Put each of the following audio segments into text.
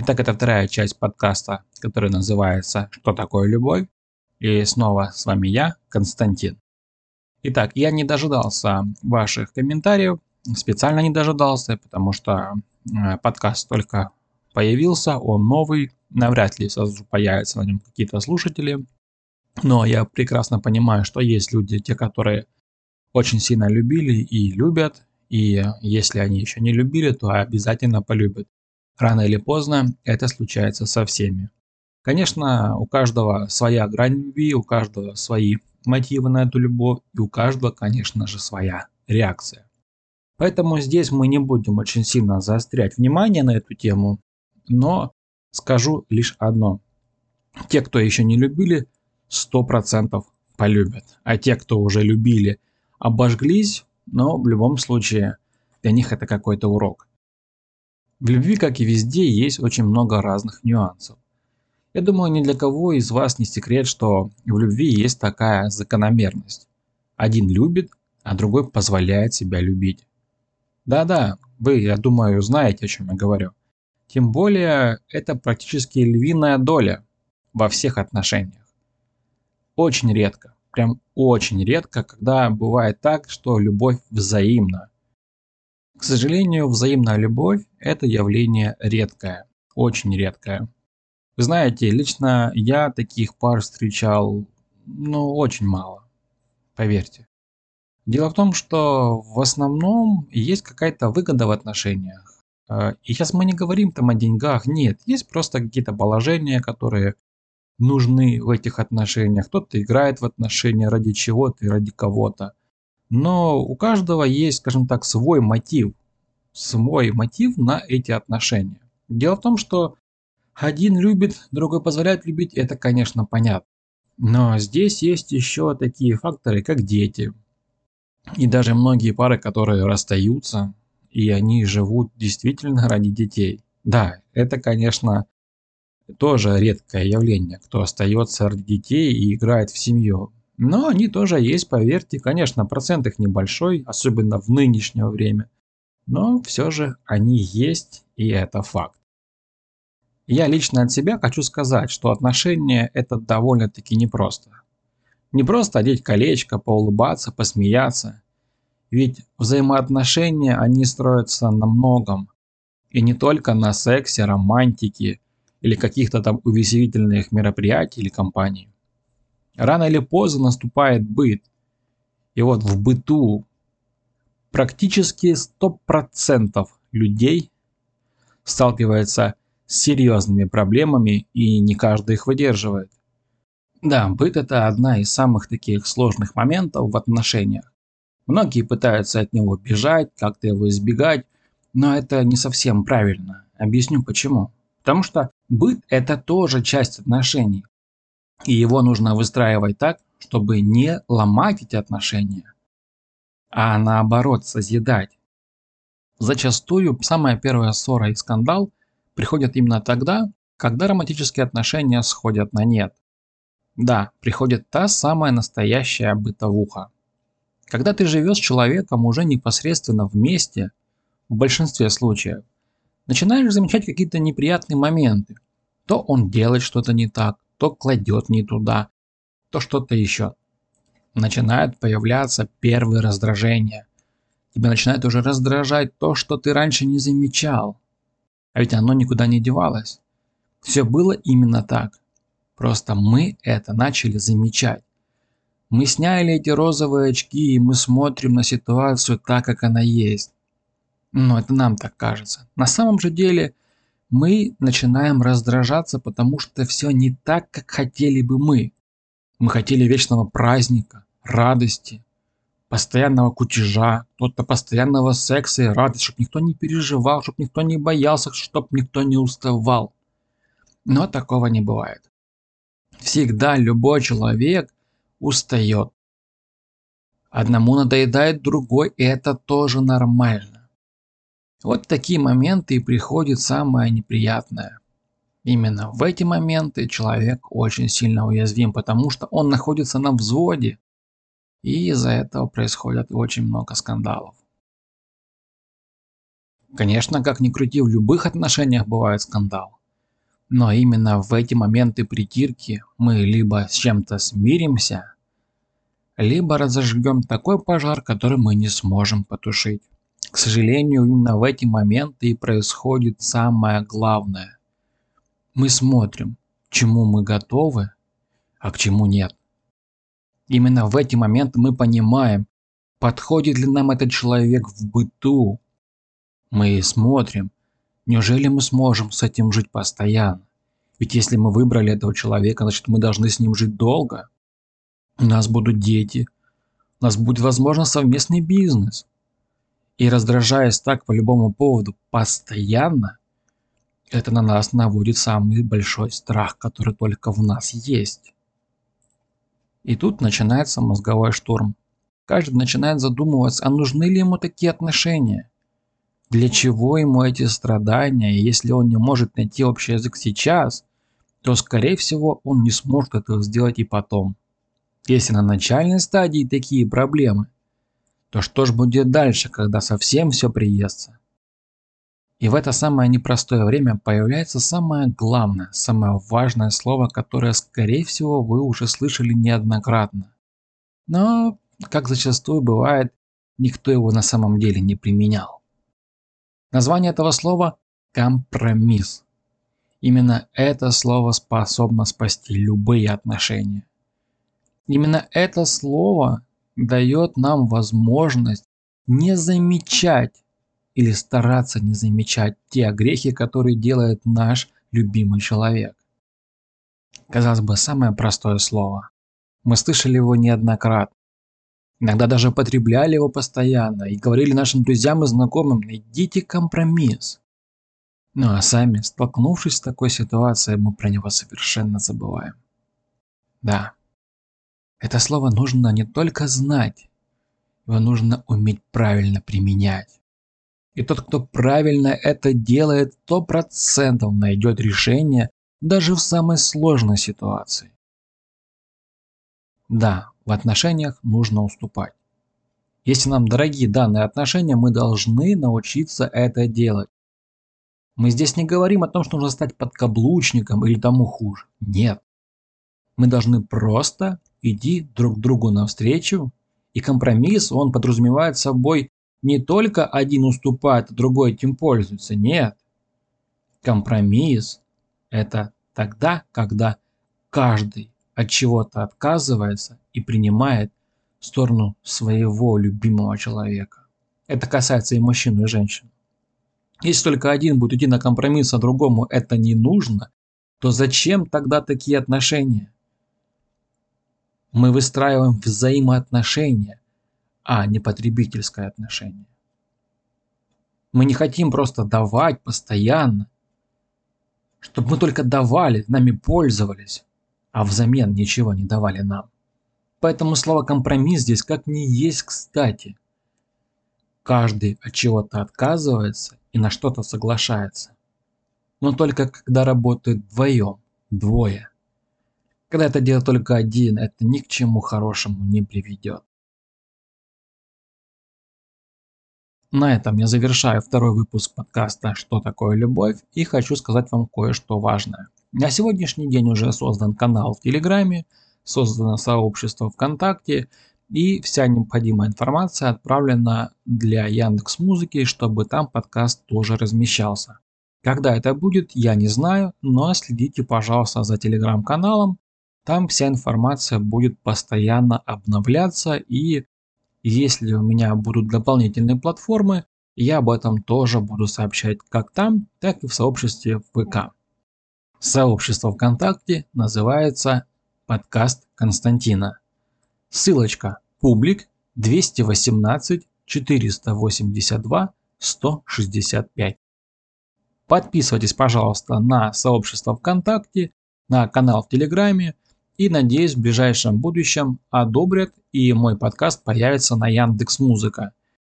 Итак, это вторая часть подкаста, который называется «Что такое любовь?». И снова с вами я, Константин. Итак, я не дожидался ваших комментариев, специально не дожидался, потому что э, подкаст только появился, он новый, навряд ли сразу появятся на нем какие-то слушатели. Но я прекрасно понимаю, что есть люди, те, которые очень сильно любили и любят, и если они еще не любили, то обязательно полюбят. Рано или поздно это случается со всеми. Конечно, у каждого своя грань любви, у каждого свои мотивы на эту любовь, и у каждого, конечно же, своя реакция. Поэтому здесь мы не будем очень сильно заострять внимание на эту тему, но скажу лишь одно. Те, кто еще не любили, 100% полюбят. А те, кто уже любили, обожглись, но в любом случае для них это какой-то урок. В любви, как и везде, есть очень много разных нюансов. Я думаю, ни для кого из вас не секрет, что в любви есть такая закономерность. Один любит, а другой позволяет себя любить. Да-да, вы, я думаю, знаете, о чем я говорю. Тем более, это практически львиная доля во всех отношениях. Очень редко, прям очень редко, когда бывает так, что любовь взаимна. К сожалению, взаимная любовь – это явление редкое, очень редкое. Вы знаете, лично я таких пар встречал, ну, очень мало, поверьте. Дело в том, что в основном есть какая-то выгода в отношениях. Э, и сейчас мы не говорим там о деньгах, нет, есть просто какие-то положения, которые нужны в этих отношениях. Кто-то играет в отношения ради чего-то и ради кого-то. Но у каждого есть, скажем так, свой мотив. Свой мотив на эти отношения. Дело в том, что один любит, другой позволяет любить, это, конечно, понятно. Но здесь есть еще такие факторы, как дети. И даже многие пары, которые расстаются, и они живут действительно ради детей. Да, это, конечно, тоже редкое явление, кто остается ради детей и играет в семью. Но они тоже есть, поверьте, конечно, процент их небольшой, особенно в нынешнее время. Но все же они есть, и это факт. Я лично от себя хочу сказать, что отношения это довольно-таки непросто. Не просто одеть колечко, поулыбаться, посмеяться. Ведь взаимоотношения, они строятся на многом. И не только на сексе, романтике или каких-то там увеселительных мероприятий или компаний. Рано или поздно наступает быт. И вот в быту практически 100% людей сталкивается с серьезными проблемами и не каждый их выдерживает. Да, быт это одна из самых таких сложных моментов в отношениях. Многие пытаются от него бежать, как-то его избегать, но это не совсем правильно. Объясню почему. Потому что быт – это тоже часть отношений. И его нужно выстраивать так, чтобы не ломать эти отношения, а наоборот созидать. Зачастую самая первая ссора и скандал приходят именно тогда, когда романтические отношения сходят на нет. Да, приходит та самая настоящая бытовуха. Когда ты живешь с человеком уже непосредственно вместе, в большинстве случаев, начинаешь замечать какие-то неприятные моменты. То он делает что-то не так, то кладет не туда, то что-то еще. Начинают появляться первые раздражения. Тебя начинает уже раздражать то, что ты раньше не замечал. А ведь оно никуда не девалось. Все было именно так. Просто мы это начали замечать. Мы сняли эти розовые очки и мы смотрим на ситуацию так, как она есть. Но это нам так кажется. На самом же деле мы начинаем раздражаться, потому что все не так, как хотели бы мы. Мы хотели вечного праздника, радости, постоянного кутежа, кто-то постоянного секса и радости, чтобы никто не переживал, чтобы никто не боялся, чтобы никто не уставал. Но такого не бывает. Всегда любой человек устает. Одному надоедает другой, и это тоже нормально. Вот в такие моменты и приходит самое неприятное. Именно в эти моменты человек очень сильно уязвим, потому что он находится на взводе. И из-за этого происходит очень много скандалов. Конечно, как ни крути, в любых отношениях бывает скандал. Но именно в эти моменты притирки мы либо с чем-то смиримся, либо разожгем такой пожар, который мы не сможем потушить. К сожалению, именно в эти моменты и происходит самое главное. Мы смотрим, к чему мы готовы, а к чему нет. Именно в эти моменты мы понимаем, подходит ли нам этот человек в быту. Мы смотрим, неужели мы сможем с этим жить постоянно. Ведь если мы выбрали этого человека, значит мы должны с ним жить долго. У нас будут дети, у нас будет, возможно, совместный бизнес. И раздражаясь так по любому поводу постоянно, это на нас наводит самый большой страх, который только в нас есть. И тут начинается мозговой штурм. Каждый начинает задумываться, а нужны ли ему такие отношения? Для чего ему эти страдания? Если он не может найти общий язык сейчас, то скорее всего он не сможет этого сделать и потом. Если на начальной стадии такие проблемы, то что ж будет дальше, когда совсем все приестся? И в это самое непростое время появляется самое главное, самое важное слово, которое, скорее всего, вы уже слышали неоднократно. Но, как зачастую бывает, никто его на самом деле не применял. Название этого слова – компромисс. Именно это слово способно спасти любые отношения. Именно это слово дает нам возможность не замечать или стараться не замечать те грехи, которые делает наш любимый человек. Казалось бы, самое простое слово. Мы слышали его неоднократно. Иногда даже потребляли его постоянно и говорили нашим друзьям и знакомым, найдите компромисс. Ну а сами, столкнувшись с такой ситуацией, мы про него совершенно забываем. Да, это слово нужно не только знать, его нужно уметь правильно применять. И тот, кто правильно это делает, сто процентов найдет решение даже в самой сложной ситуации. Да, в отношениях нужно уступать. Если нам дороги данные отношения, мы должны научиться это делать. Мы здесь не говорим о том, что нужно стать подкаблучником или тому хуже. Нет. Мы должны просто идти друг другу навстречу, и компромисс, он подразумевает собой не только один уступает, а другой этим пользуется. Нет. Компромисс – это тогда, когда каждый от чего-то отказывается и принимает сторону своего любимого человека. Это касается и мужчин, и женщин. Если только один будет идти на компромисс, а другому это не нужно, то зачем тогда такие отношения? Мы выстраиваем взаимоотношения, а не потребительское отношение. Мы не хотим просто давать постоянно, чтобы мы только давали, нами пользовались, а взамен ничего не давали нам. Поэтому слово компромисс здесь как не есть кстати. Каждый от чего-то отказывается и на что-то соглашается. Но только когда работают вдвоем, двое. Когда это делает только один, это ни к чему хорошему не приведет. На этом я завершаю второй выпуск подкаста «Что такое любовь» и хочу сказать вам кое-что важное. На сегодняшний день уже создан канал в Телеграме, создано сообщество ВКонтакте и вся необходимая информация отправлена для Яндекс Музыки, чтобы там подкаст тоже размещался. Когда это будет, я не знаю, но следите, пожалуйста, за телеграм-каналом. Там вся информация будет постоянно обновляться и если у меня будут дополнительные платформы, я об этом тоже буду сообщать как там, так и в сообществе ВК. Сообщество ВКонтакте называется «Подкаст Константина». Ссылочка публик 218 482 165. Подписывайтесь, пожалуйста, на сообщество ВКонтакте, на канал в Телеграме и, надеюсь, в ближайшем будущем одобрят и мой подкаст появится на Яндекс Музыка.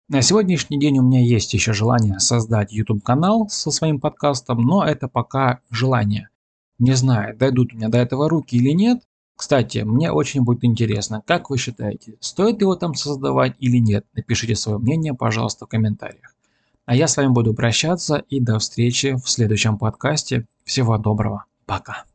На сегодняшний день у меня есть еще желание создать YouTube канал со своим подкастом, но это пока желание. Не знаю, дойдут у меня до этого руки или нет. Кстати, мне очень будет интересно, как вы считаете, стоит его там создавать или нет? Напишите свое мнение, пожалуйста, в комментариях. А я с вами буду прощаться и до встречи в следующем подкасте. Всего доброго. Пока.